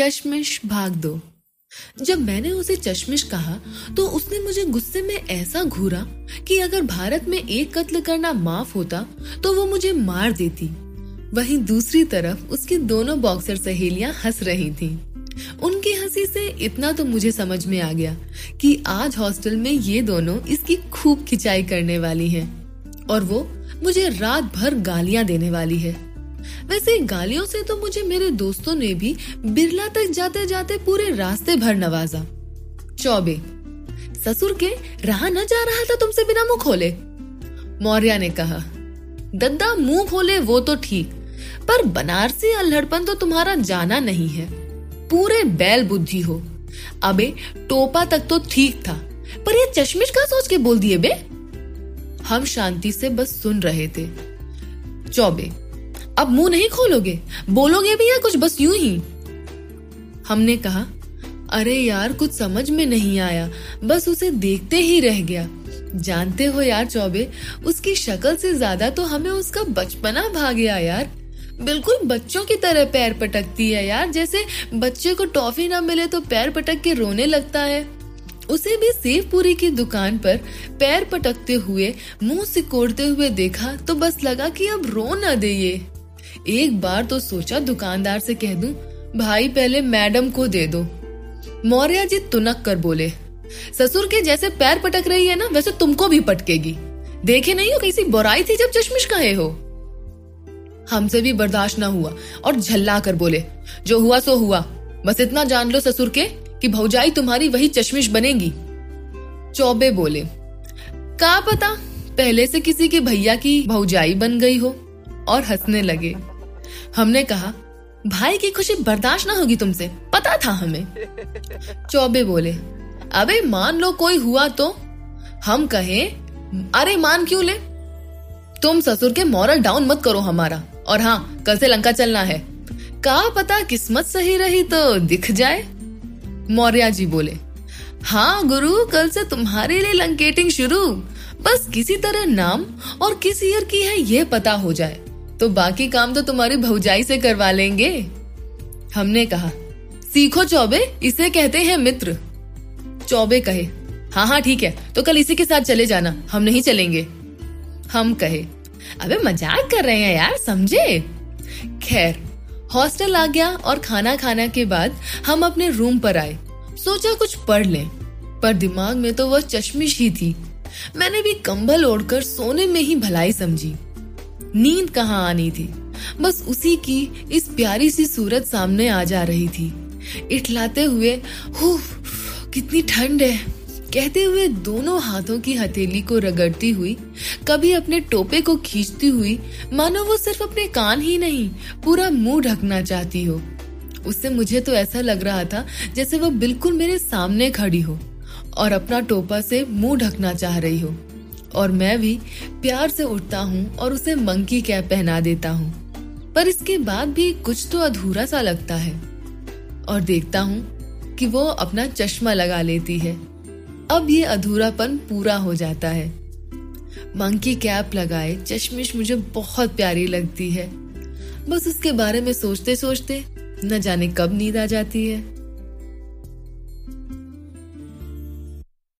चश्मिश भाग दो। जब मैंने उसे चश्मिश कहा तो उसने मुझे गुस्से में ऐसा घूरा कि अगर भारत में एक कत्ल करना माफ़ होता तो वो मुझे मार देती। वहीं दूसरी तरफ़ उसकी दोनों बॉक्सर सहेलियाँ हंस रही थीं। उनकी हँसी से इतना तो मुझे समझ में आ गया कि आज हॉस्टल में ये दोनों इसकी खूब खिंचाई करने वाली हैं और वो मुझे रात भर गालियाँ देने वाली है। वैसे गालियों से तो मुझे मेरे दोस्तों ने भी बिरला तक जाते जाते पूरे रास्ते भर नवाजा। चौबे, ससुर के रहा न जा रहा था तुमसे बिना मुँह खोले। मौर्य ने कहा, दद्दा मुँह खोले वो तो ठीक, पर बनारसी अल्हड़पन तो तुम्हारा जाना नहीं है। पूरे बैल बुद्धि हो। अबे, टोपा तक तो ठीक था, पर ये चश्मिश का सोच के बोल दिए बे? हम शांति से बस सुन रहे थे। चौबे अब मुँह नहीं खोलोगे? बोलोगे भी या कुछ बस यूँ ही? हमने कहा, अरे यार, कुछ समझ में नहीं आया। बस उसे देखते ही रह गया। जानते हो यार चौबे, उसकी शक्ल से ज़्यादा तो हमें उसका बचपना भाग गया यार। बिल्कुल बच्चों की तरह पैर पटकती है यार। जैसे बच्चे को टॉफी ना मिले तो पैर पटक के रोने लगता है। उसे भी सेवपुरी की दुकान पर पैर पटकते हुए, मुँह सिकोड़ते हुए देखा तो बस लगा कि अब रो न दे ये। एक बार तो सोचा दुकानदार से कह दूँ, भाई, पहले मैडम को दे दो। मौर्य जी तुनक कर बोले, ससुर के जैसे पैर पटक रही है ना, वैसे तुमको भी पटकेगी। देखे नहीं हो कैसी बुराई थी जब चश्मिश कहे हो? हमसे भी बर्दाश्त न हुआ और झल्ला कर बोले, जो हुआ सो हुआ। बस इतना जान लो ससुर के कि भौजाई तुम्हारी वही चश्मिश बनेगी। चौबे बोले, का पता, पहले से किसी के भैया की भौजाई बन गई हो। और हंसने लगे। हमने कहा, भाई की खुशी बर्दाश्त ना होगी तुमसे, पता था हमें। चौबे बोले, अबे मान लो कोई हुआ तो हम कहे, अरे मान क्यों ले? तुम ससुर के मॉरल डाउन मत करो हमारा। और हाँ कल से लंका चलना है। का पता किस्मत सही रही तो दिख जाए? मौर्य जी बोले हाँ गुरु, कल से तुम्हारे लिए लंकेटिंग शुरू। बस किसी तरह नाम और किस ईयर की है ये पता हो जाए। तो बाकी काम तो तुम्हारी भौजाई से करवा लेंगे। हमने कहा, सीखो चौबे, इसे कहते हैं मित्र। चौबे कहे हाँ हाँ ठीक है तो कल इसी के साथ चले जाना, हम नहीं चलेंगे। हम कहे, अबे, मज़ाक कर रहे हैं यार, समझे? खैर, हॉस्टल आ गया और खाना खाना के बाद हम अपने रूम पर आए। सोचा कुछ पढ़ लें, पर दिमाग में तो वह चश्मिश ही थी। मैंने भी कंबल ओढ़कर सोने में ही भलाई समझी। नींद कहाँ आनी थी? बस उसी की इस प्यारी सी सूरत सामने आ जा रही थी। इटलाते हुए कितनी ठंड है। कहते हुए दोनों हाथों की हथेली को रगड़ती हुई, कभी अपने टोपे को खींचती हुई, मानो वो सिर्फ़ अपने कान ही नहीं, पूरा मुँह ढकना चाहती हो। उससे मुझे तो ऐसा लग रहा था जैसे वो बिल्कुल मेरे सामने खड़ी हो और अपना टोपा से मुँह ढकना चाह रही हो। और मैं भी प्यार से उठता हूँ और उसे मंकी कैप पहना देता हूँ। पर इसके बाद भी कुछ तो अधूरा सा लगता है। और देखता हूँ कि वो अपना चश्मा लगा लेती है। अब ये अधूरापन पूरा हो जाता है। मंकी कैप लगाए चश्मिश मुझे बहुत प्यारी लगती है। बस उसके बारे में सोचते सोचते न जाने कब नींद आ जाती है।